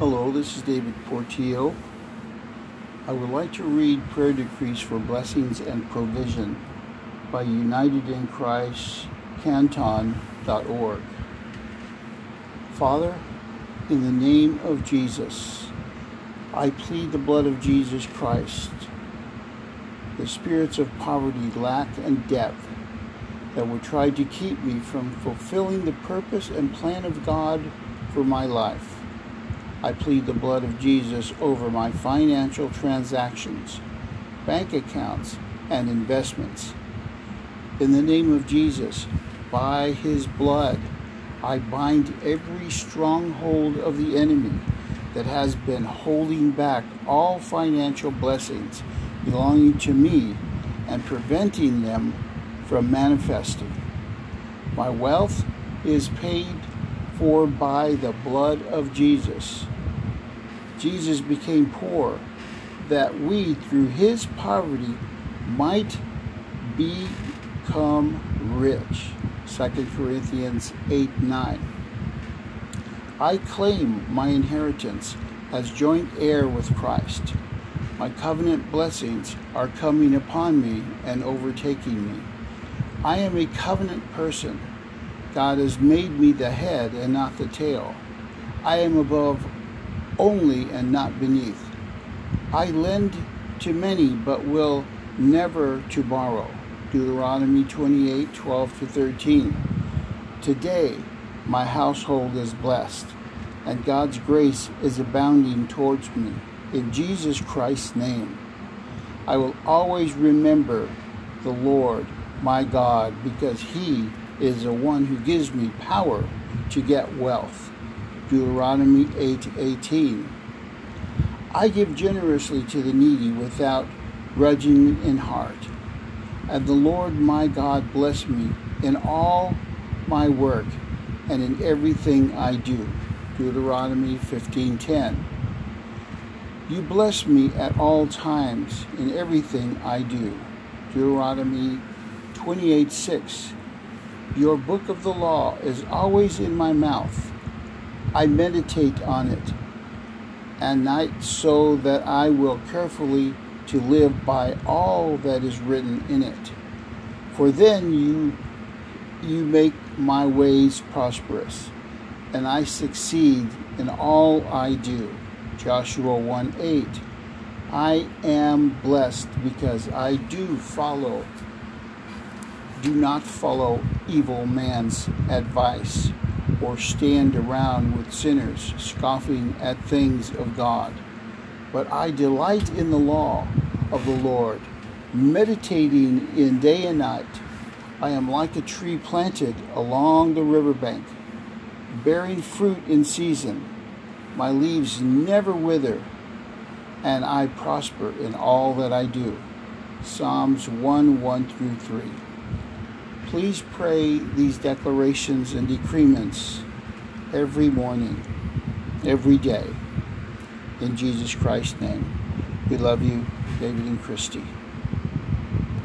Hello, this is David Portillo. I would like to read prayer decrees for blessings and provision by United in Christ Canton.org. Father, in the name of Jesus, I plead the blood of Jesus Christ, the spirits of poverty, lack, and death that would try to keep me from fulfilling the purpose and plan of God for my life. I plead the blood of Jesus over my financial transactions, bank accounts, and investments. In the name of Jesus, by his blood, I bind every stronghold of the enemy that has been holding back all financial blessings belonging to me and preventing them from manifesting. My wealth is paid for by the blood of Jesus. Jesus became poor that we, through his poverty, might become rich. 2 Corinthians 8 9. I claim my inheritance as joint heir with Christ. My covenant blessings are coming upon me and overtaking me. I am a covenant person God has made me the head and not the tail. I am above only and not beneath. I lend to many, but will never to borrow. Deuteronomy 28 12 to 13. Today, my household is blessed, and God's grace is abounding towards me. In Jesus Christ's name, I will always remember the Lord my God because He is the one who gives me power to get wealth. Deuteronomy 8:18. I give generously to the needy without grudging in heart. And the Lord my God bless me in all my work and in everything I do. Deuteronomy 15:10. You bless me at all times in everything I do. Deuteronomy 28:6. Your book of the law is always in my mouth. I meditate on it and night so that I will carefully to live by all that is written in it. For then you you make my ways prosperous, and I succeed in all I do. Joshua 1 8. I am blessed because I do follow do not follow evil man's advice or stand around with sinners scoffing at things of God. But I delight in the law of the Lord, meditating in day and night. I am like a tree planted along the riverbank, bearing fruit in season. My leaves never wither, and I prosper in all that I do. Psalms 1 1 through 3. Please pray these declarations and decrements every morning, every day. In Jesus Christ's name. We love you, David and Christy.